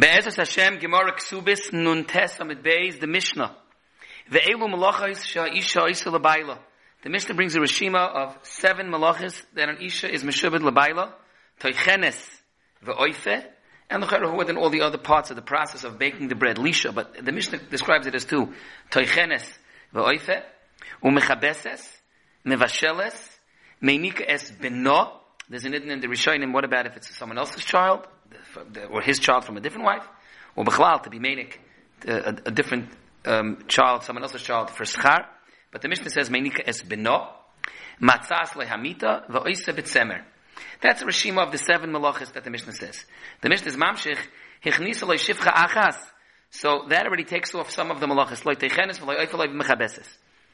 Be'ezus Hashem, Gemara Ksubis, Nun Tes Amid Beis, the Mishnah. Ve'elu malachos sha'isha labayla. The Mishnah brings a rishima of seven malachas that an isha is meshubed labayla, toichenes ve'oife, and the who than all the other parts of the process of baking the bread, lisha, but the Mishnah describes it as two, toichenes ve'oife, umechabeses, mevasheles, meinika es beno, there's an idn in the Rishonim, what about if it's someone else's child, or his child from a different wife? Or b'chlal, to be menik, a, a different um, child, someone else's child, for schar. But the Mishnah says, meinika es beno, matzas lehamita, v'oisa b'tzemer. That's a rishima of the seven malachas that the Mishnah says. The Mishnah is mamshich, hichnisa loy shifcha achas. So that already takes off some of the malachas. Loy teichenes, v'loy oifa loy.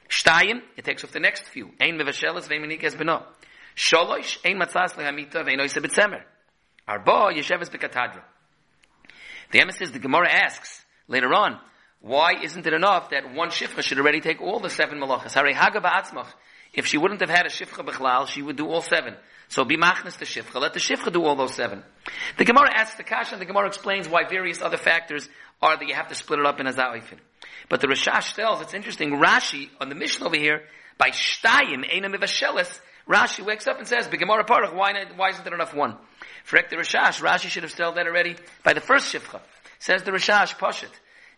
Shtayim, it takes off the next few. Ein ve'in. Sholosh, ein matzas lehamita, ve'in b'tzemer. Arba, yesheves b'katadra. The Emma says, the Gemara asks, later on, why isn't it enough that one shifcha should already take all the seven malachas? Haga ba'atzmach. If she wouldn't have had a shifcha b'chlal, she would do all seven. So be machnas the shifcha. Let the shifcha do all those seven. The Gemara asks the kasha, and the Gemara explains why various other factors are that you have to split it up in a za'ifin. But the Rashash tells, it's interesting, Rashi, on the Mishnah over here, by shtayim, enam mivashelis, Rashi wakes up and says, Gemara parach, why, why isn't there enough one? For the Rashash, Rashi should have told that already by the first shifcha. Says the Rashash, Pashit.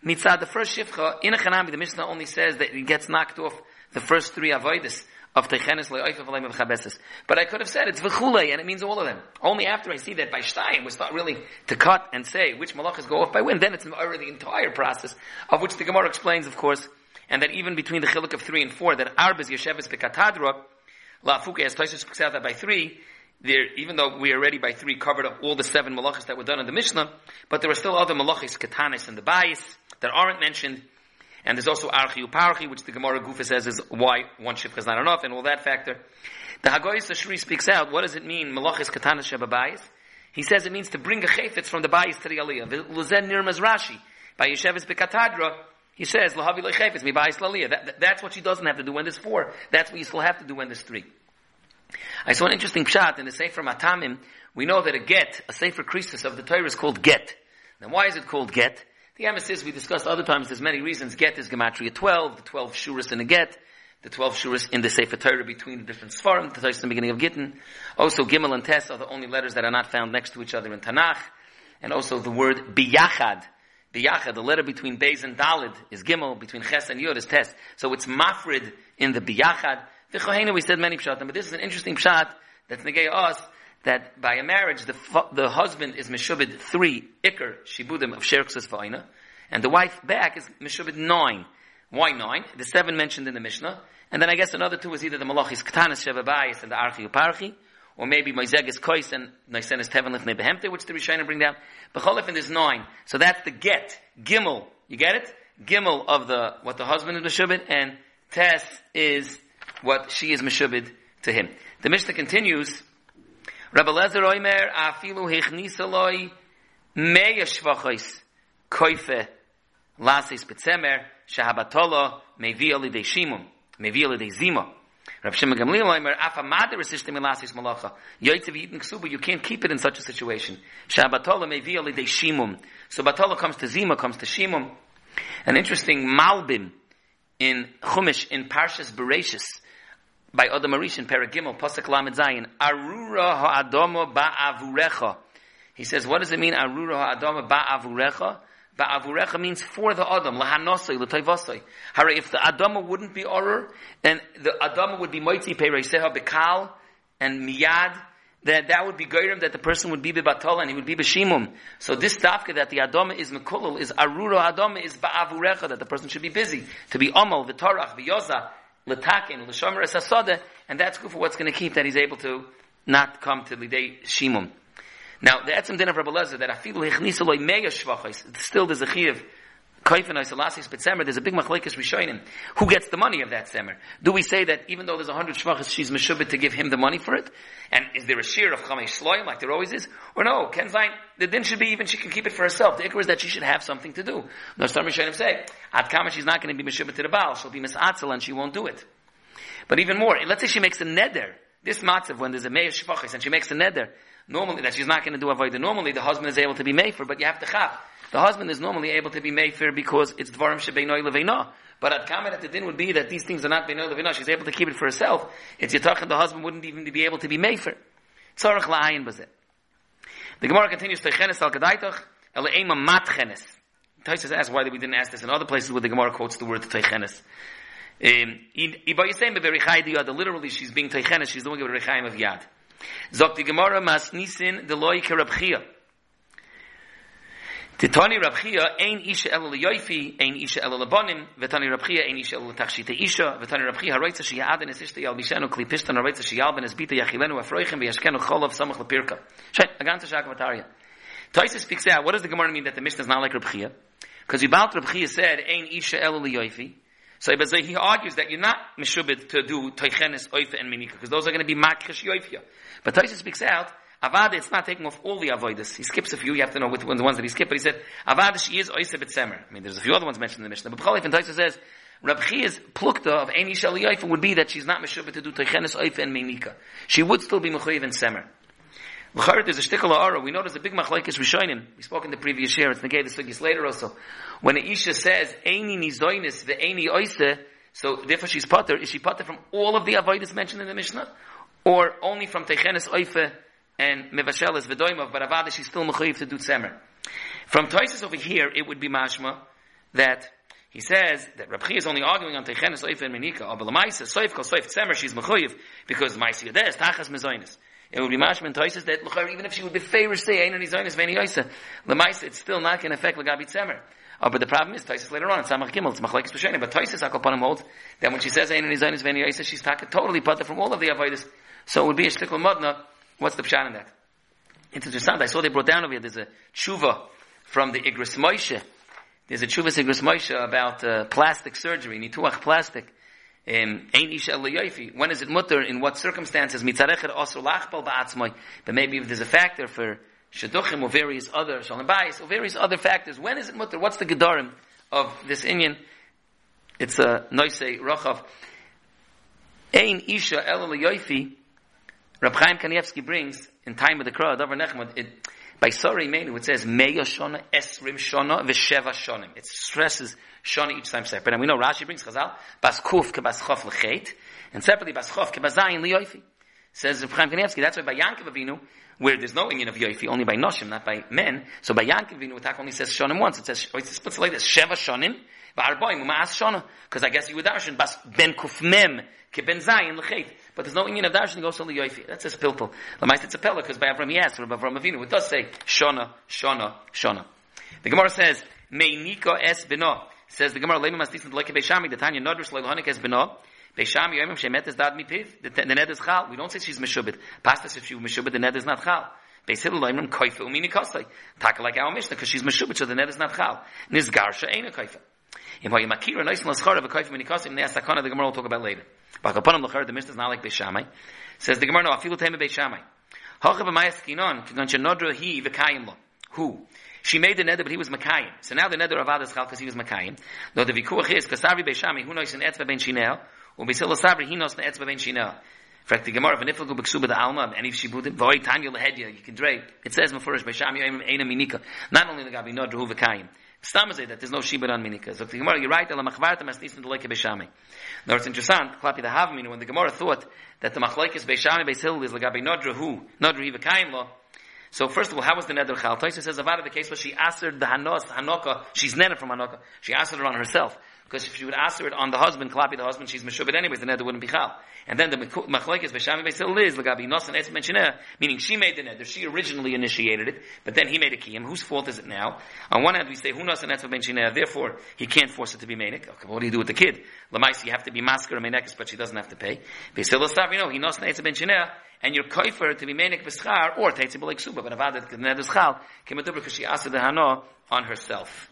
Mitzad, the first shifcha, in a chanami, the Mishnah only says that it gets knocked off the first three avoidus of techenes le'oifa v'leim v'chabeses. But I could have said it's v'chulei, and it means all of them. Only after I see that by shtayim, was not really to cut and say which malachas go off by when, then it's the entire process, of which the Gemara explains, of course, and that even between the chiluk of three and four, that arbez yesheves bekatadra, la'afuke, as Toshis speaks out that by three, there, even though we already by three covered up all the seven malachas that were done in the Mishnah, but there are still other malachis, katanis, and the bayis that aren't mentioned. And there's also archi uparchi, which the Gemara Gufa says is why one shifcha is not enough, and all that factor. The Hagoyis Ashri speaks out, what does it mean, malachis katanis shababayis? He says it means to bring a chayfetz from the bayis to the aliyah. Luzen nirmaz Rashi. By Yeshevis bekatadra, he says, lahavi lechayfetz, mi bayis laliyah. That's what she doesn't have to do when there's four. That's what you still have to do when there's three. I saw an interesting pshat in the Sefer Matamim. We know that a get, a Sefer Krisus of the Torah is called get. Now why is it called get? The emissaries we discussed other times, there's many reasons. Get is Gematria 12, the 12 shuras in a get, the 12 shuras in the Sefer Torah between the different Sfarim, the Torah the beginning of Gittin. Also Gimel and Tes are the only letters that are not found next to each other in Tanakh. And also the word biyachad. Biyachad, the letter between Beis and Dalid is Gimel, between Ches and Yod is Tes. So it's mafrid in the biyachad. V'chohena, we said many pshatim, but this is an interesting pshat that's negay us, that by a marriage, the, the husband is meshubid three, ikr, shibudim of sherksus v'ayna, and the wife back is meshubid nine. Why nine? The seven mentioned in the Mishnah, and then I guess another two is either the malachis katanis shevabayis and the archi uparchi, or maybe Moizegis Kois and Noisenis Teven Lifnei Behemte, which the Rishonim bring down. B'cholefin is nine. So that's the get. Gimel. You get it? Gimel of the, what the husband is Meshubid, and Tes is what she is meshubid to him. The Mishnah continues, Rabbi Lezer Oimer, afilu hichnisaloi Meyashvachos koife lasis betzemer shahabatolo mevi alidei shimum, mevi alidei zima. Rav Shimon Gamliel Oimer, afa mader esishtem ilasis malacha. Yoitzev yitn ksuba, you can't keep it in such a situation. Shahabatolo mevi alidei shimum. So batola comes to zima, comes to shimum. An interesting malbim in Chumash, in Parshas Bereshis, by Adam Arish in Paragimel, Pasuk Lamed Zayin, Arura ha'adamo ba'avurecha. He says, what does it mean, Arura ha'adamo ba'avurecha? Ba'avurecha means for the Adam, lahanosoi, l'toivosoi. Hara, if the Adama wouldn't be Orur, then the Adama would be moitzi peireiseha bekal and miyad, then that would be goyim that the person would be bebatol and he would be b'shimum. So this dafka that the Adama is mekulul is arura Adama is ba'avurecha that the person should be busy to be omal v'torach v'yoza letakin l'shomer esasode, and that's good for what's going to keep that he's able to not come to lidei shimum. Now the etzim din of Rabbi Lezer that afilu hichnisa loy mega shvachos. Still there's a chiyuv. Kaifin Isolasis Betzemer, there's a big machlekes Rishonim. Who gets the money of that semer? Do we say that even though there's a hundred shvachas, she's meshubit to give him the money for it? And is there a shear of chamesh shloim like there always is? Or no, Ken Zain, the din should be even she can keep it for herself. The ikr is that she should have something to do. No, some Rishonim say, at kama she's not going to be meshubit to the Baal, she'll be misatzel and she won't do it. But even more, let's say she makes a neder. This matzav, when there's a meir shvachas and she makes a neder, normally, that she's not going to do avodah. Normally, the husband is able to be mefer, but you have to chaf. The husband is normally able to be mefer because it's dvarim shebeinoy leveina. But at kamet at the din would be that these things are not beinoy leveina. She's able to keep it for herself. It's yitachin the husband wouldn't even be able to be mefer. Tzarech la'ayin bazeh. The Gemara continues to chenes al kadaitach ele'ema mat chenes. Taisus asks why we didn't ask this in other places where the Gemara quotes the word teichenes. Um, literally she's being teichenes, she's doing a rechaim of yad. Zok the Gemara mas nisin de loy kerabchia. Titani Rabchia, ein isha el yoifi, ein isha el labonim, vetani Rabchia, ein isha el tachshita isha, vetani Rabchia, haroitza shi yaaden es ishta yalbishenu, kli pishtan haroitza shi yalben es bita yachilenu afroichem, v'yashkenu cholav samach lepirka. Shay, aganta shaka Taisa speaks out, what does the Gemara mean that the Mishnah is not like Rabchia? Because Yibalt Rabchia said, ein isha el yoifi, so he argues that you're not mishubid to do teichenes, oifa, and minika, because those are going to be makrish yoifia. But Taisa speaks out, Avada, it's not taking off all the avodas. He skips a few. You have to know which ones, the ones that he skipped. But he said, Avada, she is oisa betzemer. I mean, there's a few other ones mentioned in the Mishnah. But B'chalif and Taisa says, Rab Chia's plukta of Eini Shali would be that she's not meshuvah to do Teichenes Oifa and minika. She would still be Mechoyev and Semer. L'charet, there's a shtickle ara. We there's a big machlaikis rishonim. We spoke in the previous year. It's negay the sugis later also. When the Isha says, Eini nizoinis, the Eini oise, so therefore she's potter. Is she potter from all of the avodas mentioned in the Mishnah? Or only from Teichenes Oifa and Mevashel is V'doimov, but Avada she's still Mechayiv to do Tzemer. From Toises over here, it would be mashma that he says that Rabchi is only arguing on Teichenes Oif and Menika, or Belamaisa, Soif Kol Soif Tzemer, she's Mechayiv, because Maisi Yades, Tachas Mezoinis. It would be mashman Toises that even if she would be favored say Ein Nizoinis Veni Yoisa, Lamaisa, it's still not going to affect Lagabi Tzemer. Oh, but the problem is, Toises later on, in Samach Gimel, it's Machlaikis B'Sheni, but Toises Akoponim holds that when she says Ein Nizoinis Veni Yoisa, she's totally put from all of the Avoidus. So it would be a shtickle modna, What's the pshat in that? It's interesting. I saw they brought down over here. There's a tshuva from the Igris Moshe. There's a tshuva Igris Moshe about uh, plastic surgery, nituach plastic. Um, when is it mutter? In what circumstances? But maybe if there's a factor for shaduchim or various other shalom bias or various other factors. When is it mutter? What's the gedarim of this Indian? It's a noise rochav. Ein isha el yoifi Rab Chaim Kanievsky brings in time of the crowd over Nechmad, it, by Sori Menu, it says Meya Shona, Esrim Shona, Vesheva Shonim. It stresses Shona each time separate. And we know Rashi brings Chazal, Bas Kuf ke Bas Chof Lechet, and separately Bas Chof ke Bazayin Liyoifi. Says Rab Chaim Kanievsky, that's why by Yankov Avinu, where there's no union of Yoifi, only by Noshim, not by men, so by Yankov Avinu, it only says Shonim once. It says, it splits like this, Sheva Shonim. Because I guess you would darshan, Bas Ben Kuf Mem, ke Ben Zayin Lechet but there's no inyan of darshan goes to yoifi. That's a spilpul. Lamais it's a pella because by Avram he asked, Rabbi Avram Avinu, it does say shona, shona, shona. The Gemara says meinika es bino. Says the Gemara leimim astis like beishami. The Tanya nodrus leilohanik es bino. Beishami yoimim shemet es dad mipiv. The net is chal. We don't say she's meshubit. Pasta says she's meshubit. The net is not chal. Beis Hillel leimim koifa umini kostai. Taka like our Mishnah because she's meshubit, so the net is not chal. Nizgarsha ain't a koifa. What you makira and laschar of a koifa umini kostai. The asakana the Gemara will talk about later. Bakaponim l'char, the Mishnah is not like Beishamai. Says the Gemara, no, afilu teme Beishamai. Hacha b'mayas kinon, kinon shenodra hi v'kayim lo. Who? She made the neder, but he was Makayim. So now the neder of Adas Chal, because he was Makayim. No, the vikuach is, Kasavi Beishamai, who knows in etzva ben shinel, or Beisil Sabri, he knows an etzva ben. In fact, the Gemara of Niflagu B'Ksuba the Alma, and if she budim, V'oi Tanya Lehedya, you can drape. It says, Mefurish, Beisham Yoim Eina Minika. Not only the Gabi Nodra, Hu V'Kayim. Stam that there's no shibud on minika. So the Gemara, you're right, Ela Machvarta Masnisim Deloike Beishami. Now it's interesting, Klapi the Havmin, when the Gemara thought that the Machlaikis Beishami Beis is Lagabi Nodra Hu, Nodra Hiva Kaim Lo, so first of all, how was the neder chal? Taisa says about the case where she answered the hanos, hanoka, she's neder from hanoka. She answered it on herself. Because if she would answer it on the husband, klapi the husband, she's meshubit anyways, the neder wouldn't be chal. And then the machlekes b'shami b'sil is lagabi nos and etzim er, meaning she made the neder, she originally initiated it, but then he made a kiyam. Whose fault is it now? On one hand, we say who nos and etzim er, therefore he can't force it to be menik. Okay, what do you do with the kid? Lamais, you have to be masker or menekes, but she doesn't have to pay. B'sil you know, he nos and etzim er, and you're koifer to be menik b'schar or teitzim like suba, but avad the neder schal, because she asked the hano on herself.